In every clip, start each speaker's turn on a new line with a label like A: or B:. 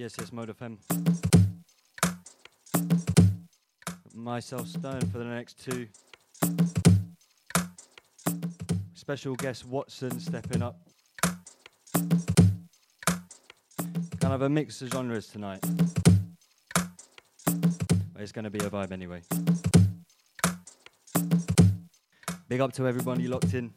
A: Yes, yes, Mode FM. Myself, Stone, for the next two. Special guest Watson stepping up. Kind of a mix of genres tonight. But it's going to be a vibe anyway. Big up to everybody locked in.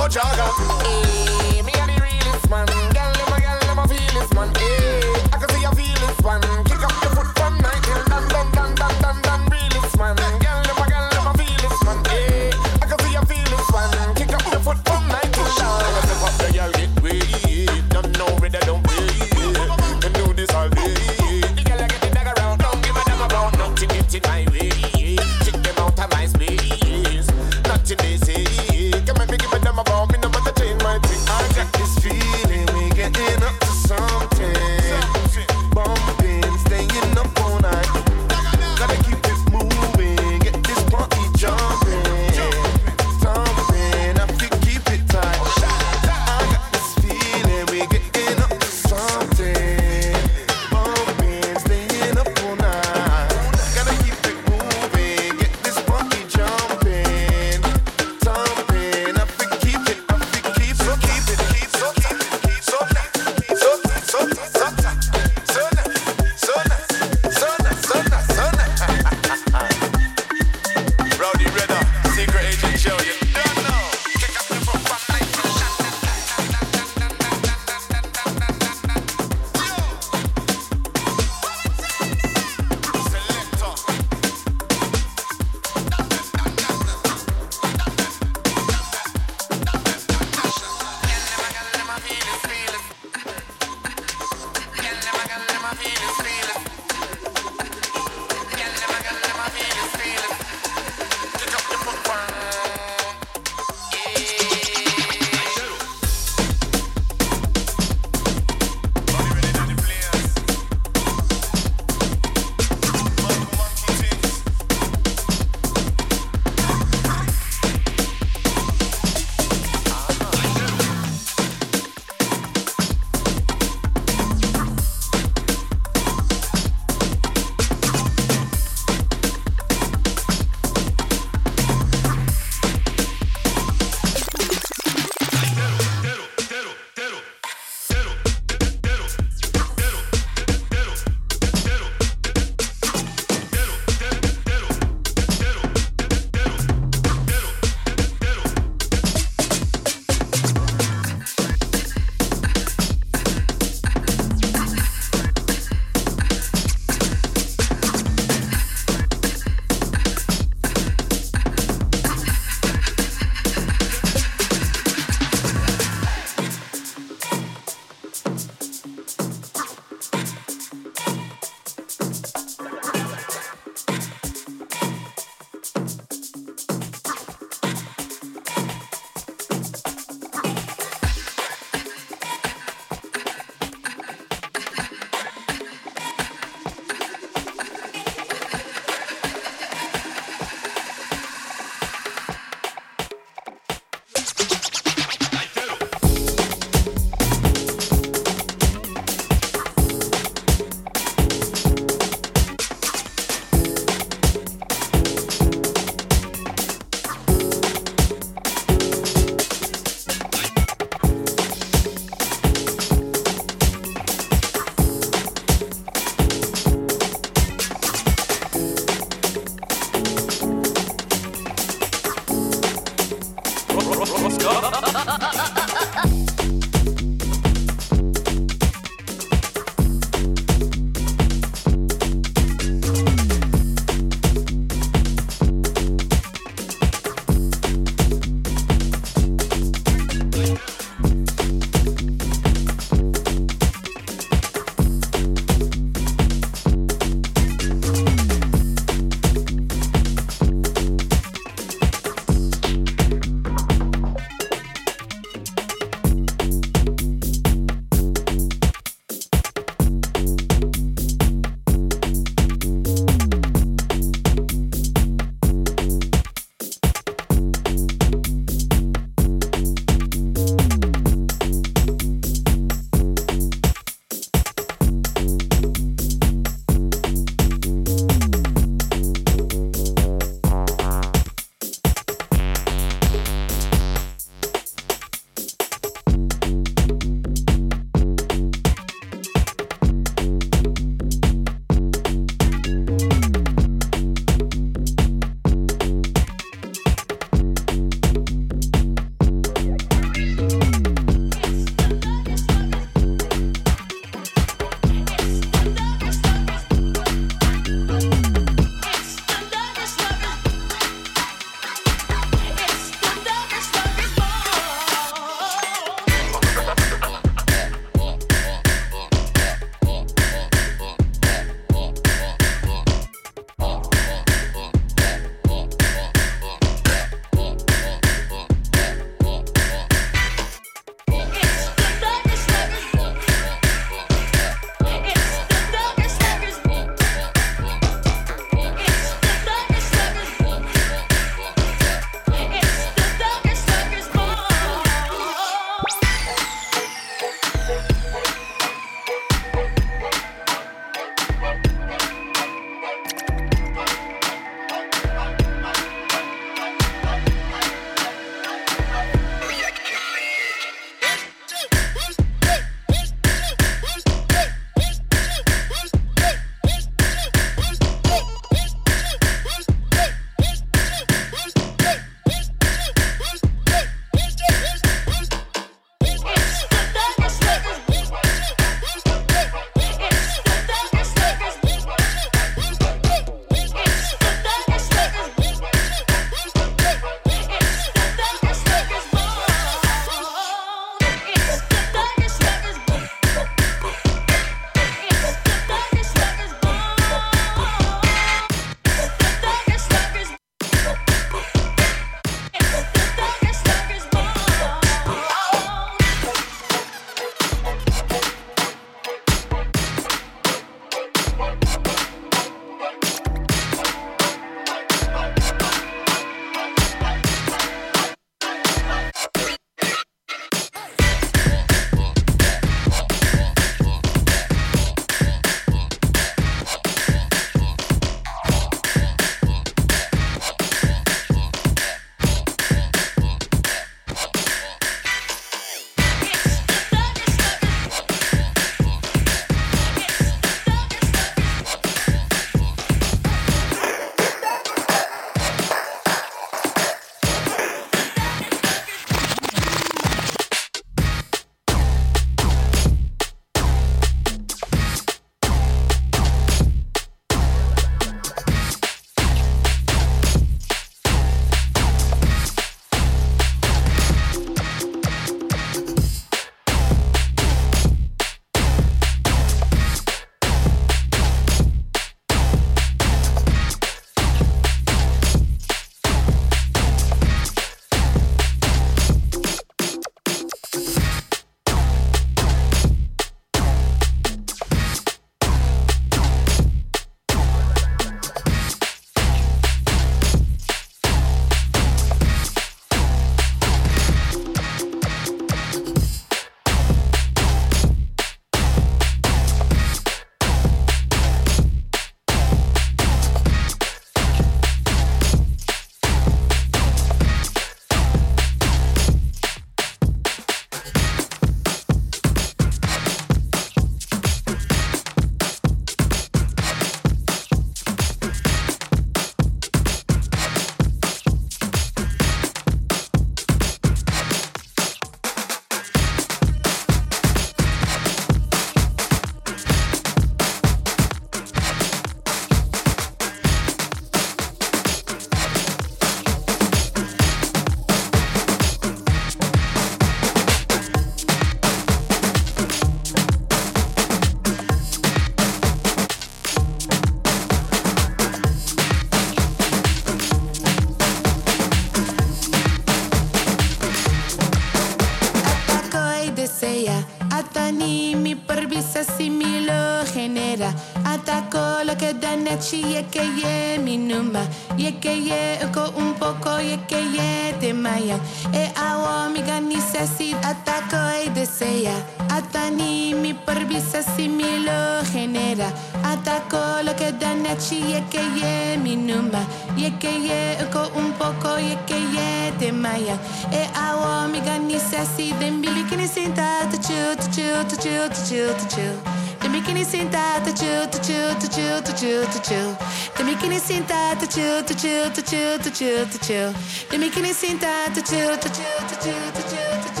B: Chill to chill to chill to chill to chill. Te bikini sinta to chill to chill to chill to chill to chill.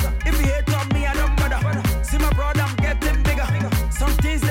C: my end.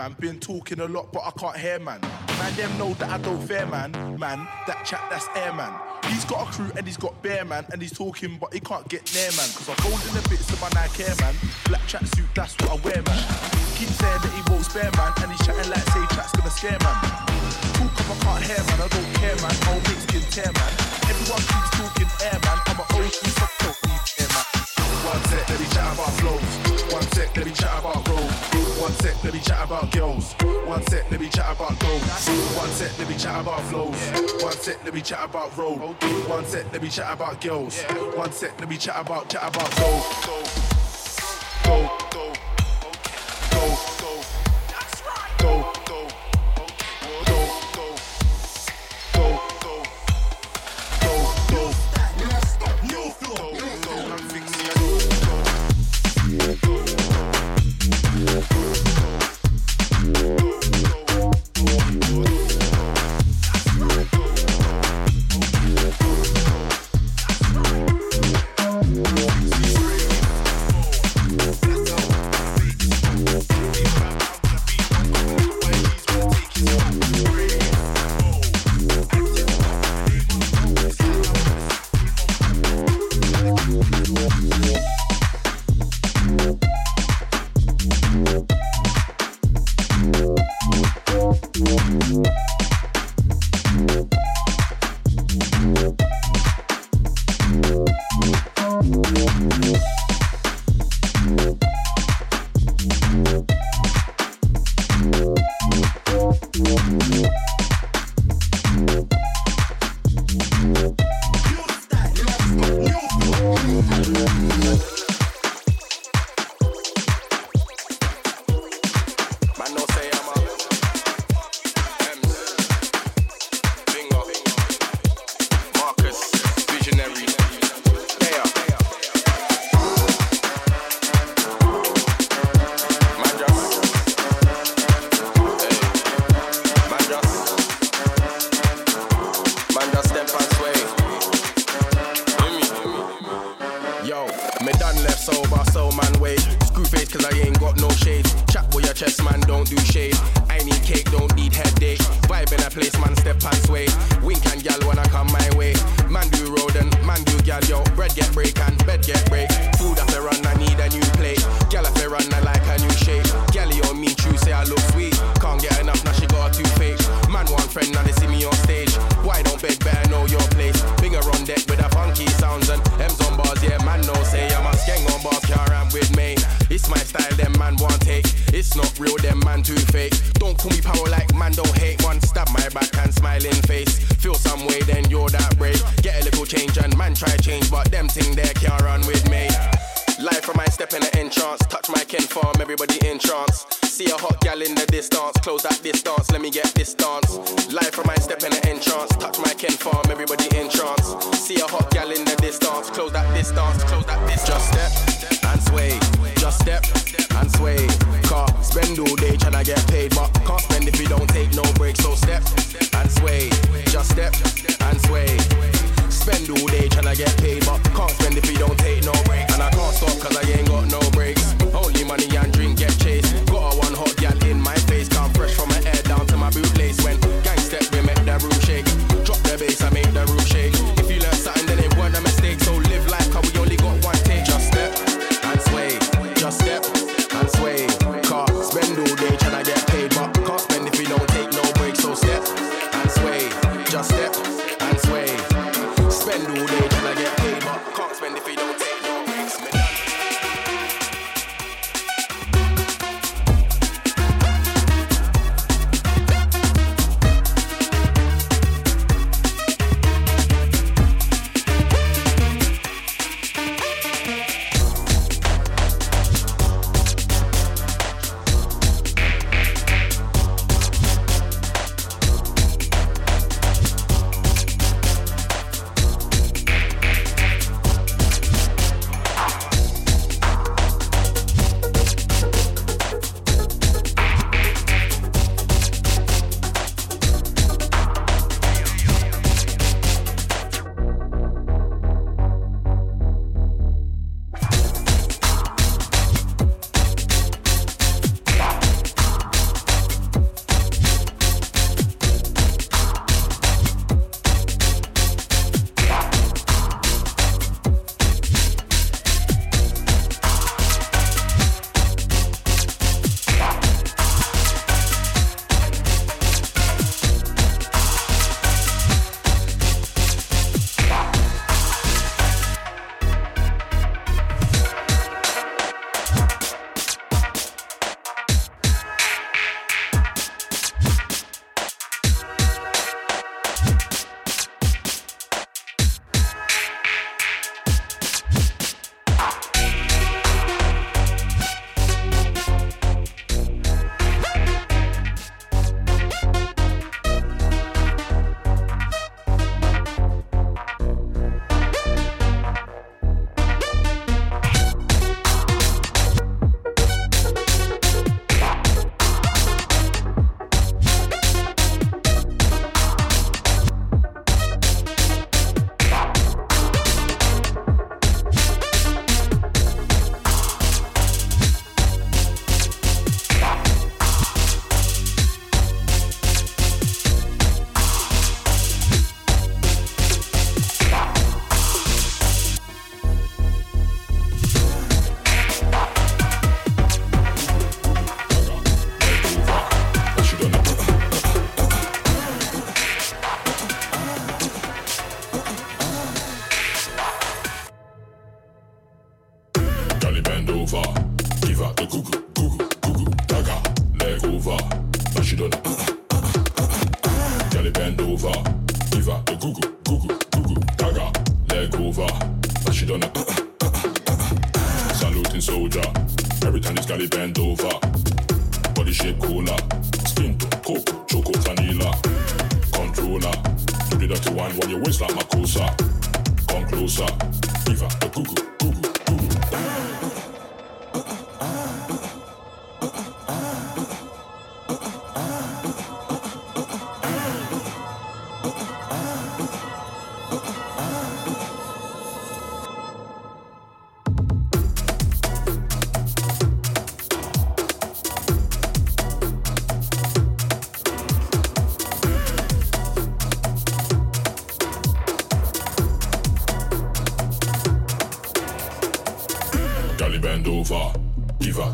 D: man. Been talking a lot, but I can't hear, man. Man, them know that I don't fear, man. Man, that chat, that's air, man. He's got a crew and he's got bear, man. And he's talking, but he can't get near, man. Cause I'm holding the bits of my Nike Air, man. Black chat suit, that's what I wear, man. Keep saying that he won't spare, man. And he's chatting like, say, chat's gonna scare, man. Talk up, I can't hear, man. I don't care, man. I'll make skin tear, man. Everyone keeps talking air, man. I'm an OG, let me chat about flows. One sec, let me chat about gold. One sec, let me chat about girls. One sec, let me chat about gold. One sec, let me chat about flows. One sec, let me chat about road. One sec, let me chat about girls. One sec, let me chat about chat about gold.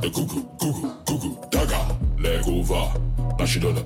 D: et coucou, coucou, coucou, daga, les va. Là, je donne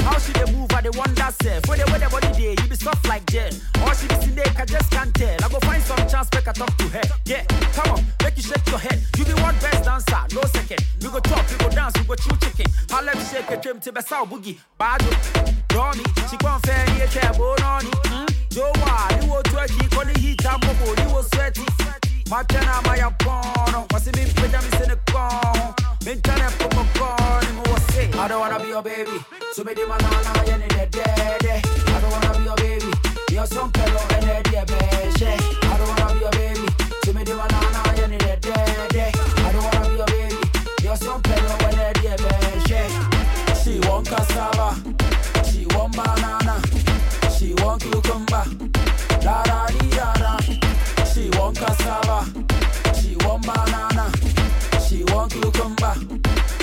D: How she dey move, I dey wonder self. for the wear the body day, you be soft like gel. All she be seen I just
C: can't tell. I go find some chance, make I talk to her. Yeah, come on, make you shake your head. You be one best dancer, no second. We go talk, we go dance, we go chew chicken. How let me shake a trim to besau boogie. Bado, me. she gon' fair here, care, bone on it. Jowa, you will twerky, call it heat, I'm you will sweaty. Matana, my apon, what's it mean, put them in the corner mi sene kon. Mentane popo kon, mo wase. I don't wanna be your baby, so me di manana yene de de de. I don't wanna be your baby, you're some fellow and de de beshe. I don't wanna be your baby, so me di manana yene de de de. I don't wanna be your baby, you're some fellow and de de beshe. She want cassava, she want banana, she want cucumber. Da da di da da. She want cassava, she want banana, want cucumber.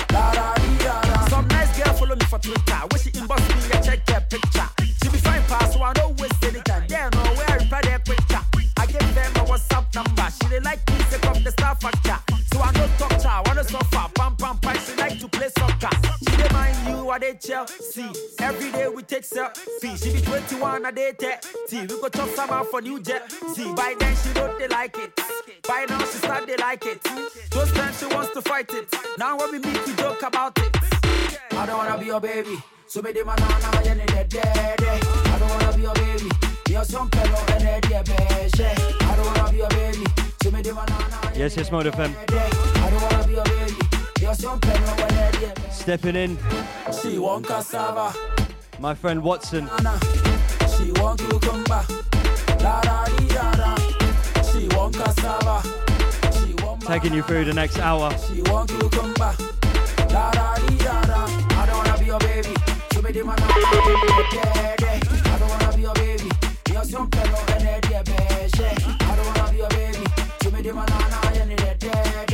C: Da da da da. Some nice girl follow me for Twitter. When she inbox me, I check her picture. She be fine pass, so I don't waste any time. They know where I reply their picture. I give them my WhatsApp number. She they like me, take off the star factor. I dey Chelsea. Every day we take selfie. She be 21, I dey 30. We go chop some for New Jersey. By then she don't they like it. By now she start they like it. Those times she wants to fight it. Now when we meet, we joke about it. I don't wanna be your baby. So me the manana yen in the dead. I don't wanna be your baby. You're some fellow and the dead I don't wanna be your baby. So me the manana.
A: Yes, yes, Mode FM.
C: I don't wanna be your baby. You're some fellow and the dead
A: Stepping in,
C: She want cassava.
A: my friend Watson.
C: She want cucumber. La da di da da. She want cassava. She want
A: Taking you through the next hour.
C: She want cucumber. La da di da da. I don't wanna be your baby. So me the man I don't wanna be your baby. You're some fellow and they dear. I don't wanna be your baby. Me the man I I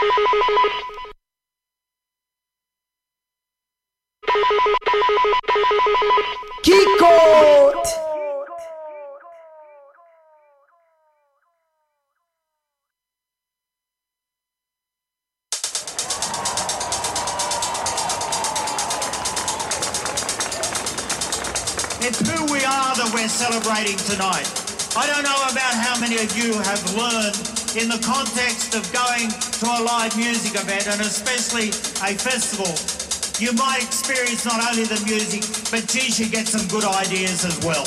C: beshe.
E: It's who we are that we're celebrating tonight. I don't know about how many of you have learned in the context of going to a live music event and especially a festival. You might experience not only the music, but geez, you get some good ideas as well.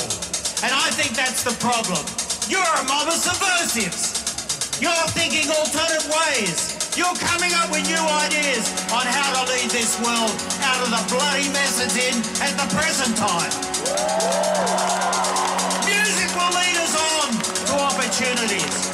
E: And I think that's the problem. You're a mob of subversives. You're thinking alternate ways. You're coming up with new ideas on how to lead this world out of the bloody mess it's in at the present time. Music will lead us on to opportunities.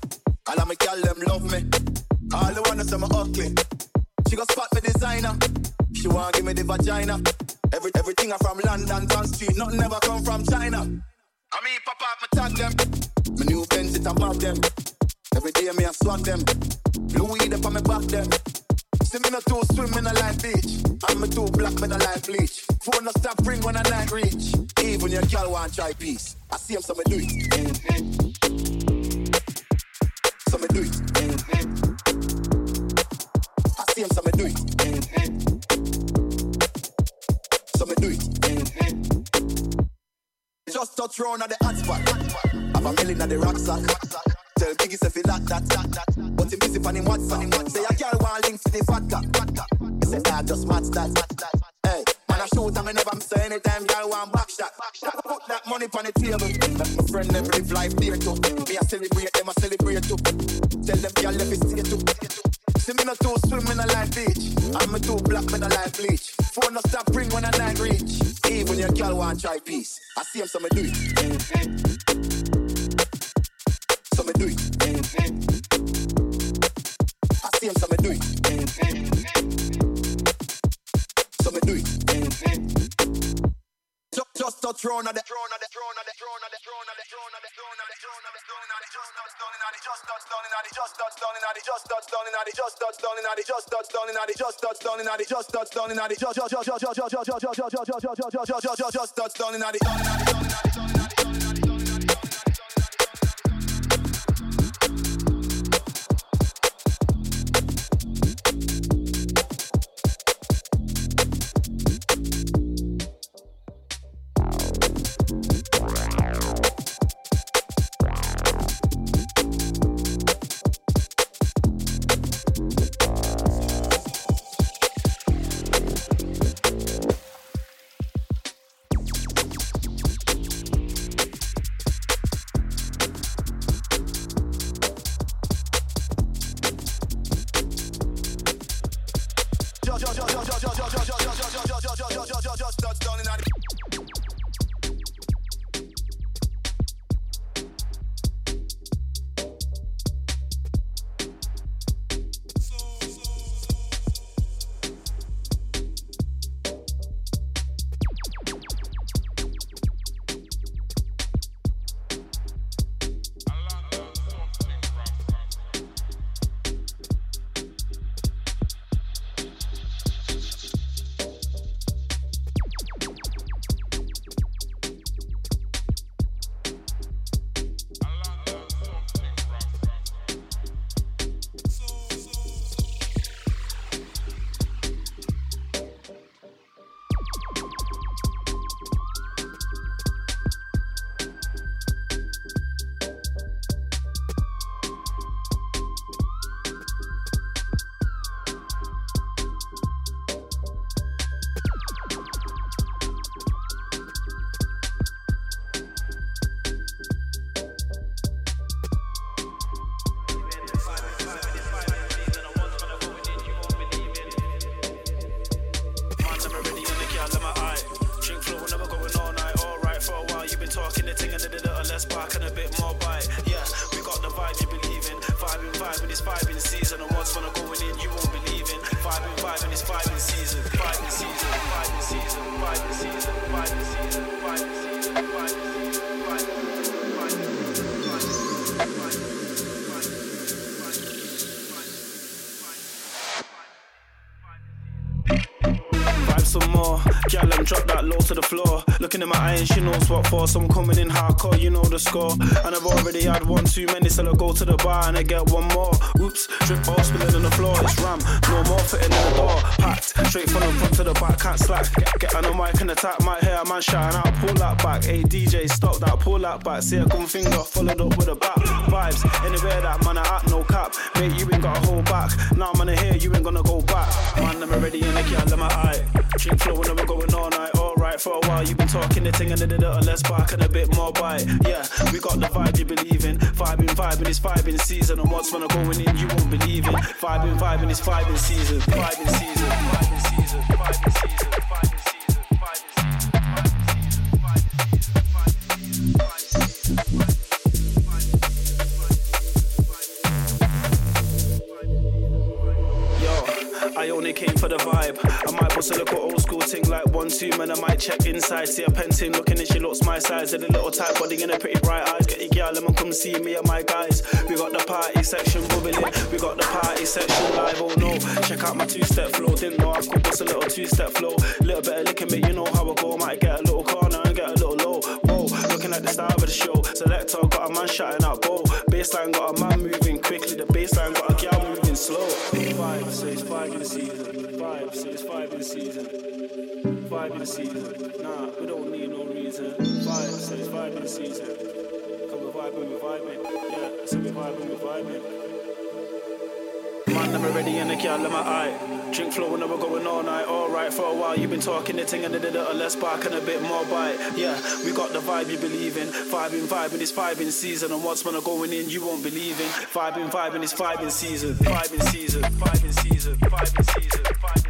F: drop that low to the
G: floor. Looking in my eyes, she knows what for. So I'm coming in hardcore, you know the score. And I've already had one too many, so I go to the bar and I get one more. Whoops, drip ball spilling on the floor. It's ram, no more fitting in the door. Packed,
H: straight from the front to the back, can't slack. Get, get on the mic and attack my hair, man shine out, pull that back. Hey DJ, stop that, pull that back. See a gun finger, followed up with a bat. Vibes, anywhere that man I act, no cap. Mate, you ain't gotta hold back. Now I'm man, the hear you ain't gonna go back. Man, I'm already in the can, let my eye. Chain flow when I'm going for a while. You've been talking the thing and the a little less back and a bit more bite. Yeah, we got the vibe you believe in. Vibing, vibing, it's vibing season. And what's when I'm going in, you won't believe it. Vibing, vibing, it's vibing season. Vibing season, vibing we. Yeah, so we vibing, we vibing. Man, I'm already in the car, let my eye. Drink flow when we're going all night. Alright, for a while you've been talking the thing and a little less spark and a bit more bite. Yeah, we got the vibe you believe in. Vibing, vibing, it's vibing season. And what's I'm going in, you won't believe in. Vibing, vibing, it's vibing season. Vibing season, vibing season, vibing season, vibing season,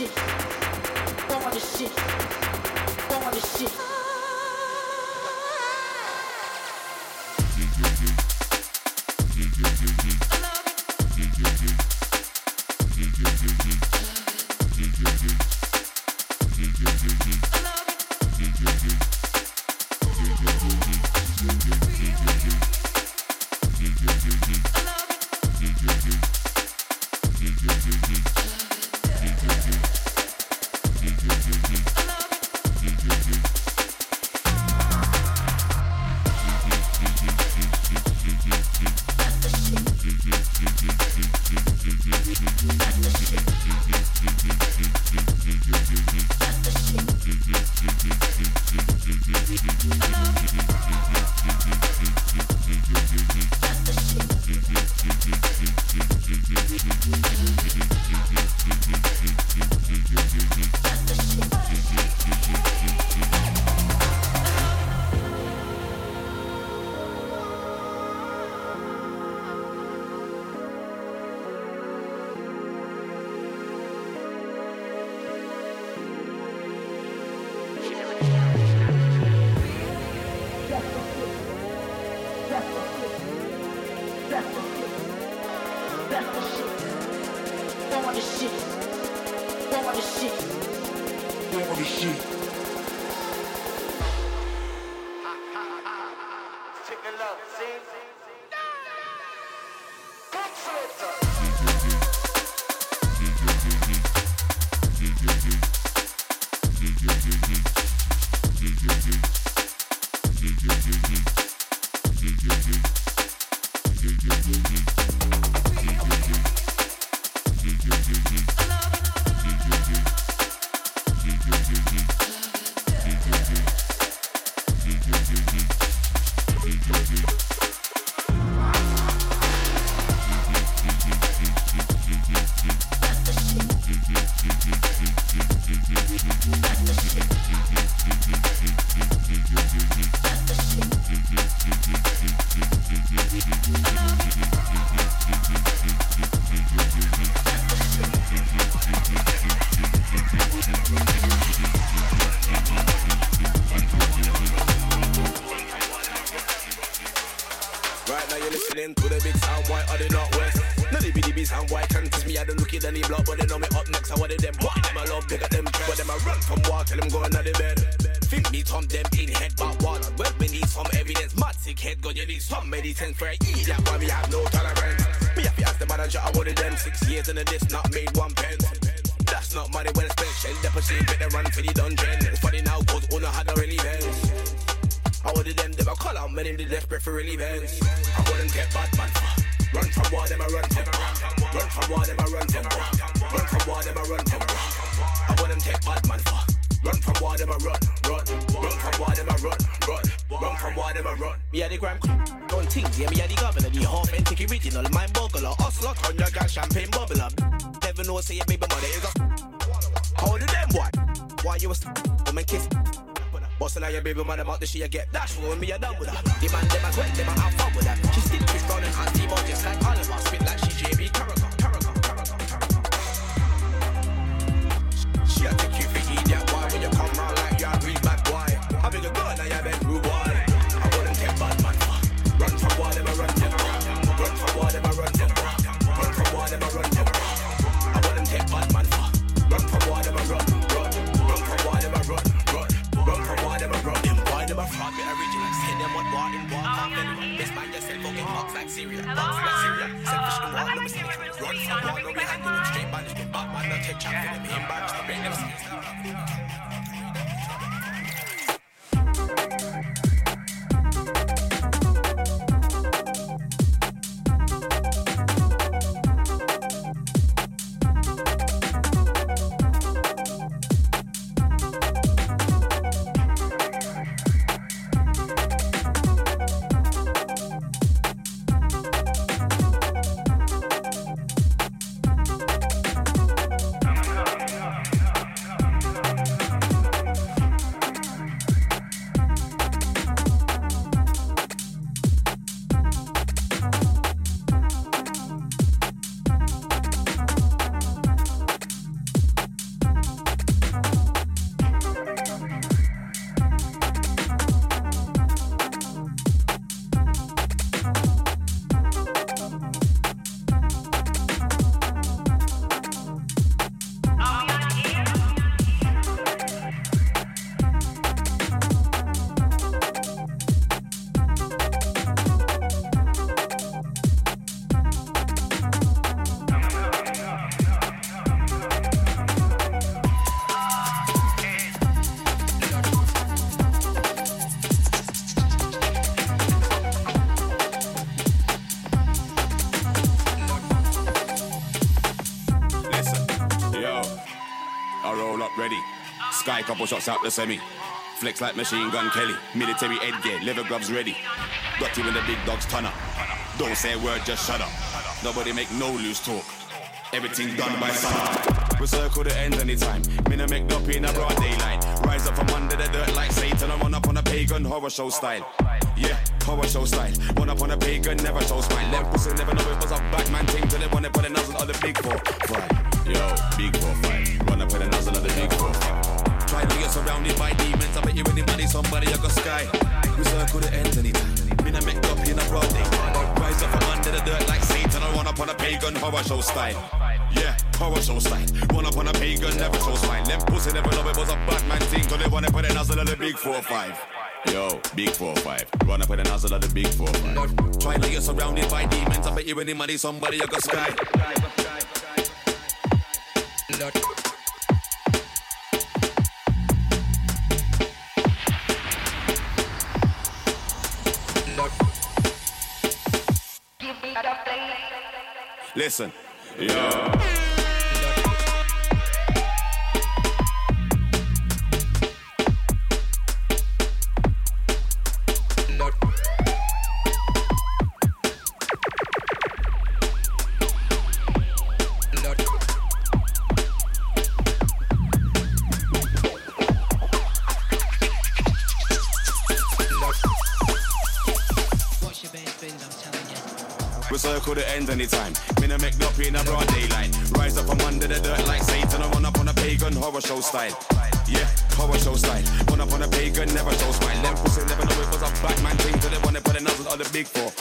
H: shit. Don't want the shit. Don't want the shit. Shell
I: the pussy, better run for the dungeon. Funny now, cause Una had a really bends. I ordered them, they were call out, many did left breath for really bends. I wouldn't get bad, man. Run from war, them I run from war. Run from war, them I run from war. Run from war, them I run from war. I wouldn't take bad, man. Run from war, them I run, run. Run from war, them I run, run. Run from war, them I run. Me had the gram don't think, yeah, me had the governor, the half antique original, mind boggler, us lot, your grand champagne bubbler. Never know, say it, baby, mother is a how do them what? Why you was woman kiss? Bustin' out your baby man about the shit you get dash for me a done with her. The man them a sweat, them a have fun with her. She still she's gone and auntie more just like all of us, spit like she JB Carrot. Run from we had to straight banish. Bad man, no take chat for them, him banish. Make them shots out the semi. Flex like machine gun Kelly. Military headgear, leather gloves ready. Got you when the big dogs turn up. Don't say a word, just shut up. Nobody make no loose talk. Everything done by sun. We circle the end anytime. Me no make no in a broad daylight. Rise up from under the dirt like Satan. I run up on a pagan horror show style. Yeah, horror show style. Run up on a pagan, never show smile. Them pussy never know it was a Batman thing till they put a nozzle on the big four. Five. Yo, big four five. Somebody, I got sky. We circle the ends anytime. Me no make up in a daylight. Rise up from under the dirt like Satan. I run up on a pagan horror show style. Yeah, horror show style. Run up on a pagan, never show smile. Them pussy never know it was a Batman thing. Till they wanna put a nozzle on the big four five. Yo, big four five. Run up with a nozzle of the big four five. Try to get surrounded by demons. I bet you any money, somebody, I got sky.
J: Listen, yo. Show style.
K: Yeah, horror show style. Run up on a pagan, never show smile. Them pussy never know it was a Batman thing till they wanna put a nozzle on the big four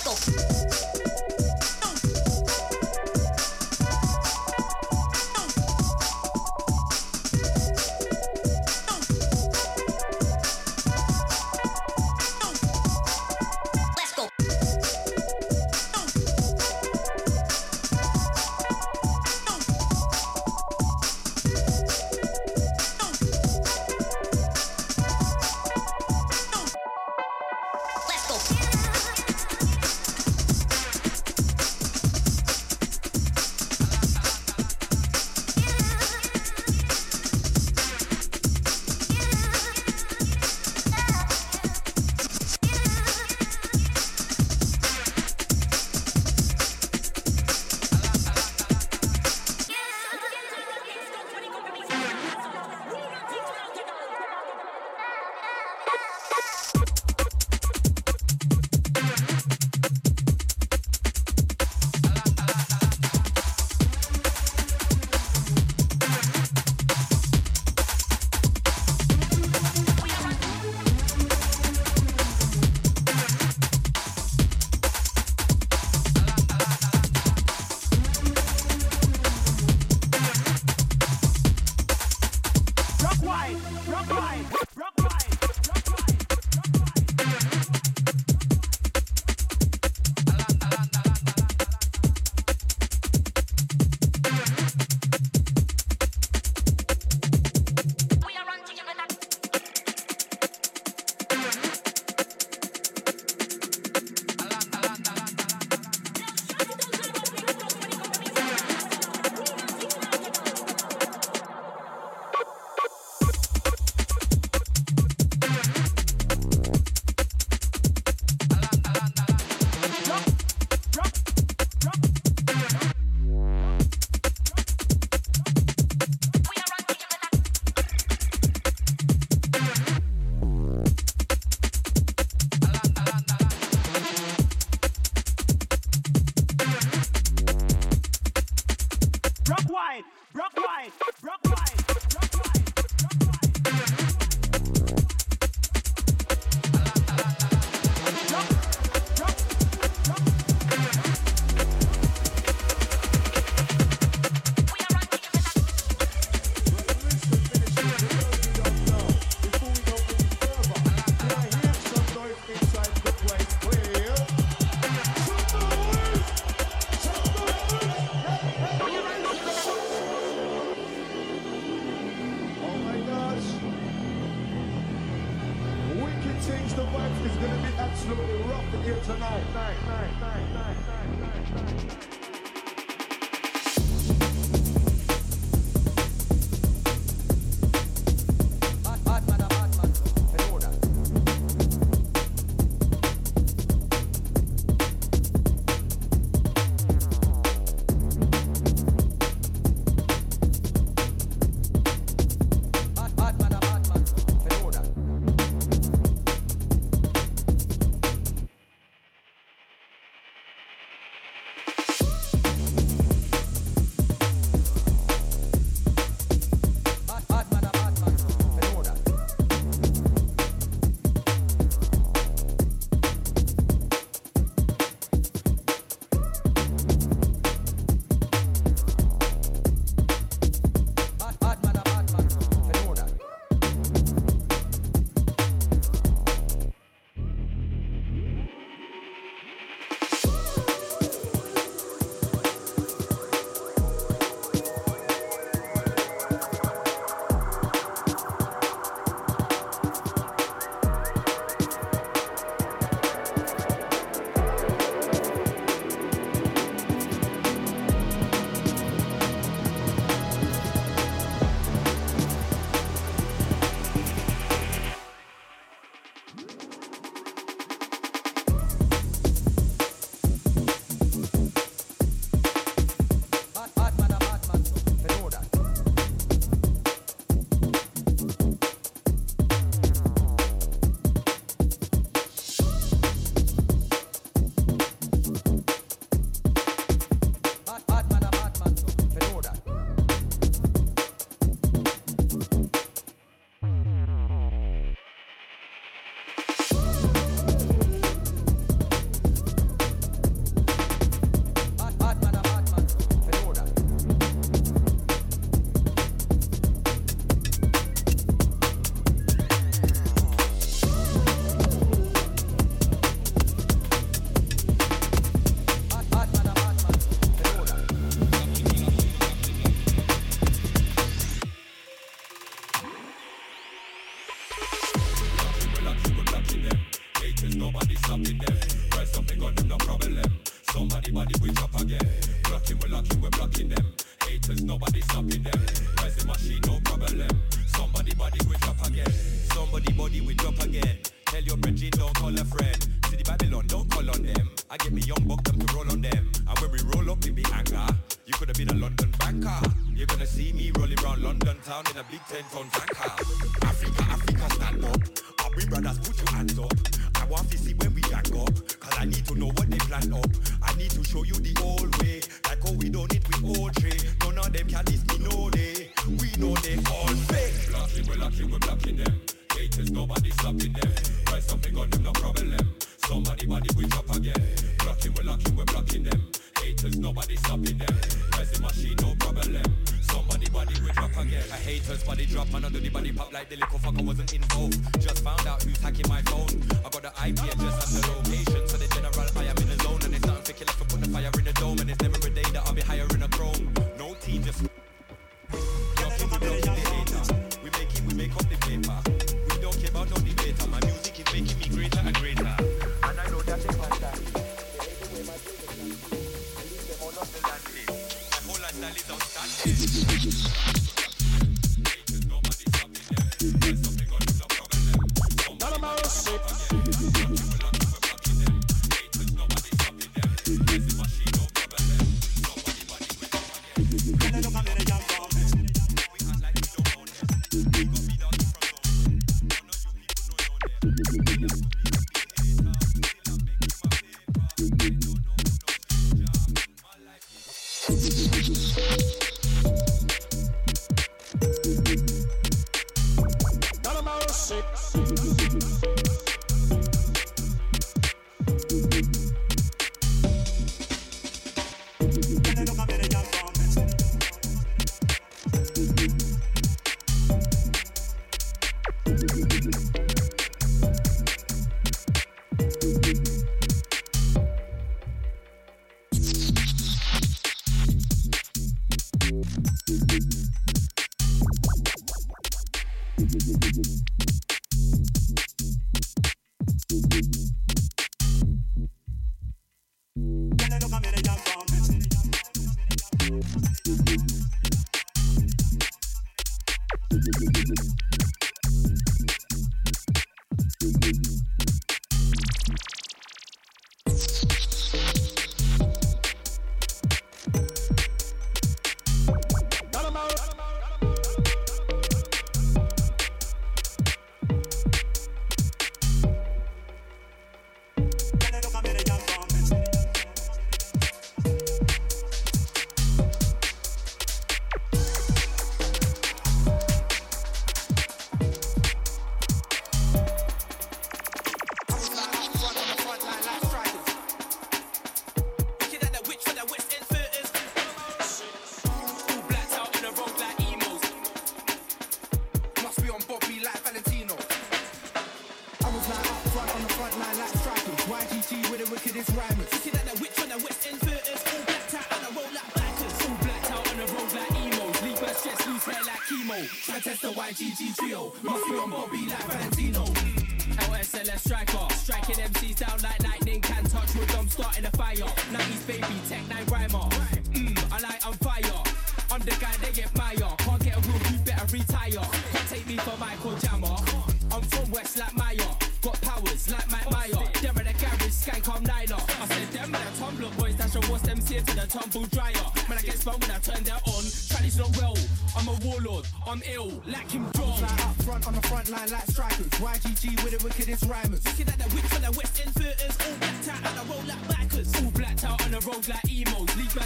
K: スト。sind von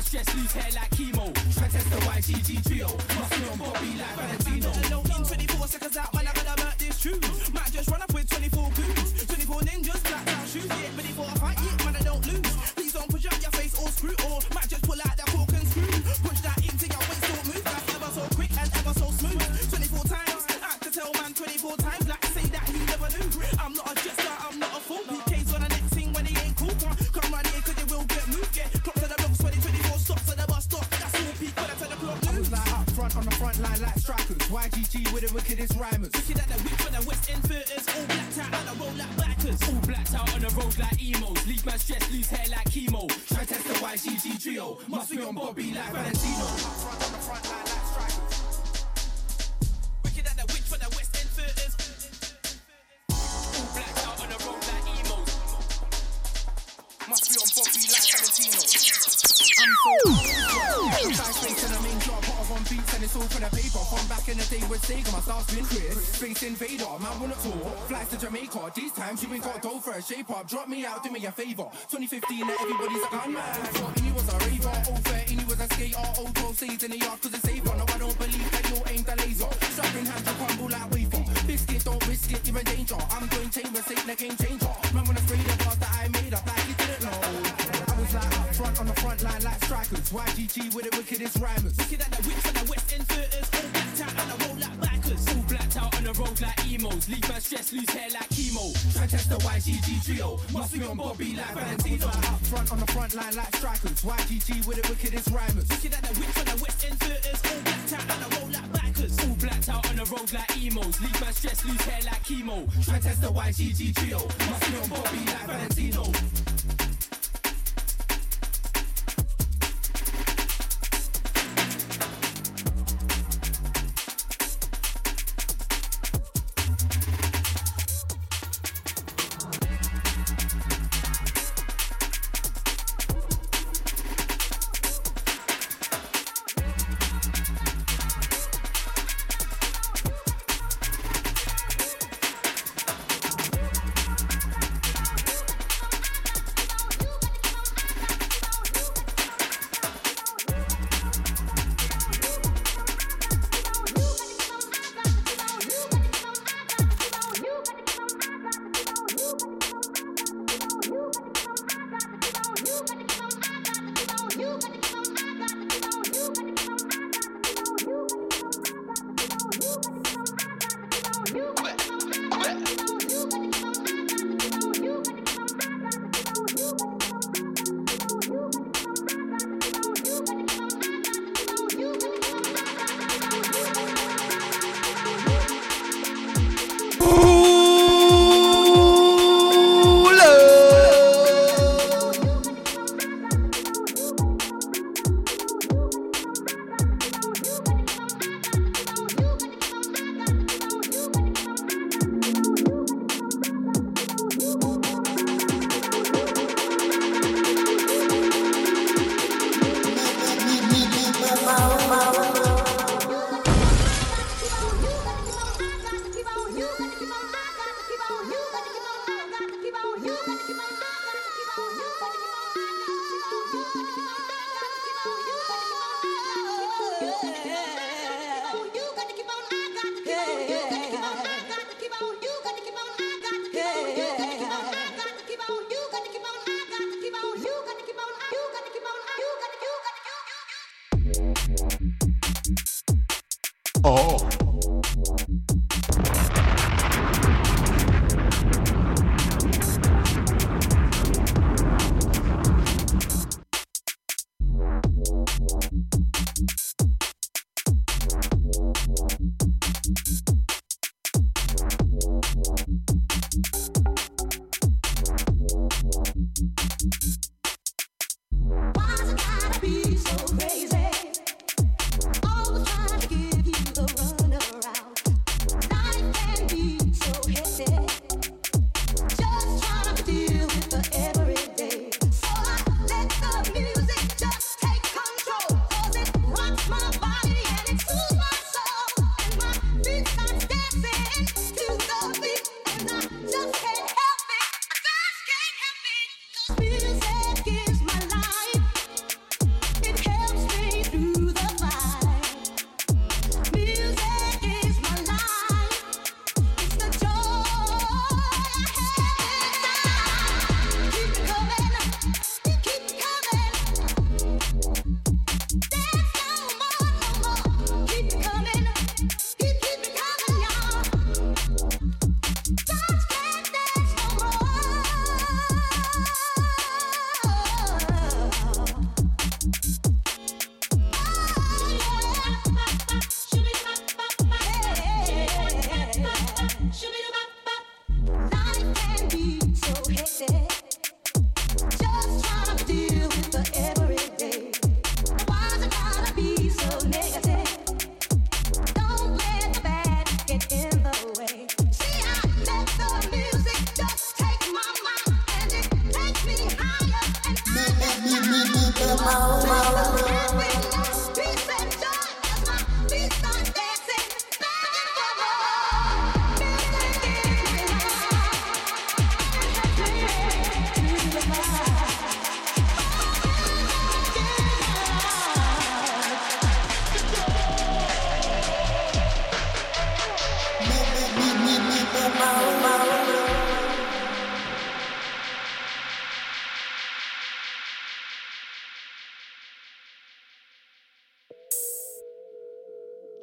K: stress, lose hair like chemo. Try to test the YGG trio. Must be on Bobby like Valentino. In 24 seconds out, man, I gotta murk this tune. Might just run up with 24 goons. 24 ninjas, blacked out shoes. Yeah, ready for a fight, yeah, man, I don't lose. Please don't push up your face or screw, or might wickedest rhymers. Looking at the whip for the West End theaters, all blacked out and I roll like backers. All blacked out on the road like emos. Leave my stress, lose hair like chemo. Try test the YGG trio. Must be on Bobby like Valentino. Been Chris. Space invader, man wanna tour. Flights to Jamaica, these times you ain't got dough for a shape up. Drop me out, do me a favor. 2015 and everybody's a gunman. 14 you was a raver, 013 you was a skater. 012 stays in the yard cause it's safer. No, I don't believe that you ain't the laser. Strapping hands will crumble like wafer. Biscuit, don't risk it, you're in danger. I'm doing chambers, ain't the game changer. Man wanna spray the bars that I made up like you didn't know. I was like up front on the front line like strikers. YGG with the wickedest rhymers. Looking at the witch on the West End emos. Leave my stress, lose hair like chemo. Try test the YGG trio. Must be on Bobby like Valentino. Up front on the front line like strikers. YGG with the wickedest rhymers. Looking at the witch on the West End theaters, all blacked out on the roll like backers. All blacked out on the road like emos. Leave my stress, lose hair like chemo. Try test the YGG trio. Must be on Bobby like Valentino.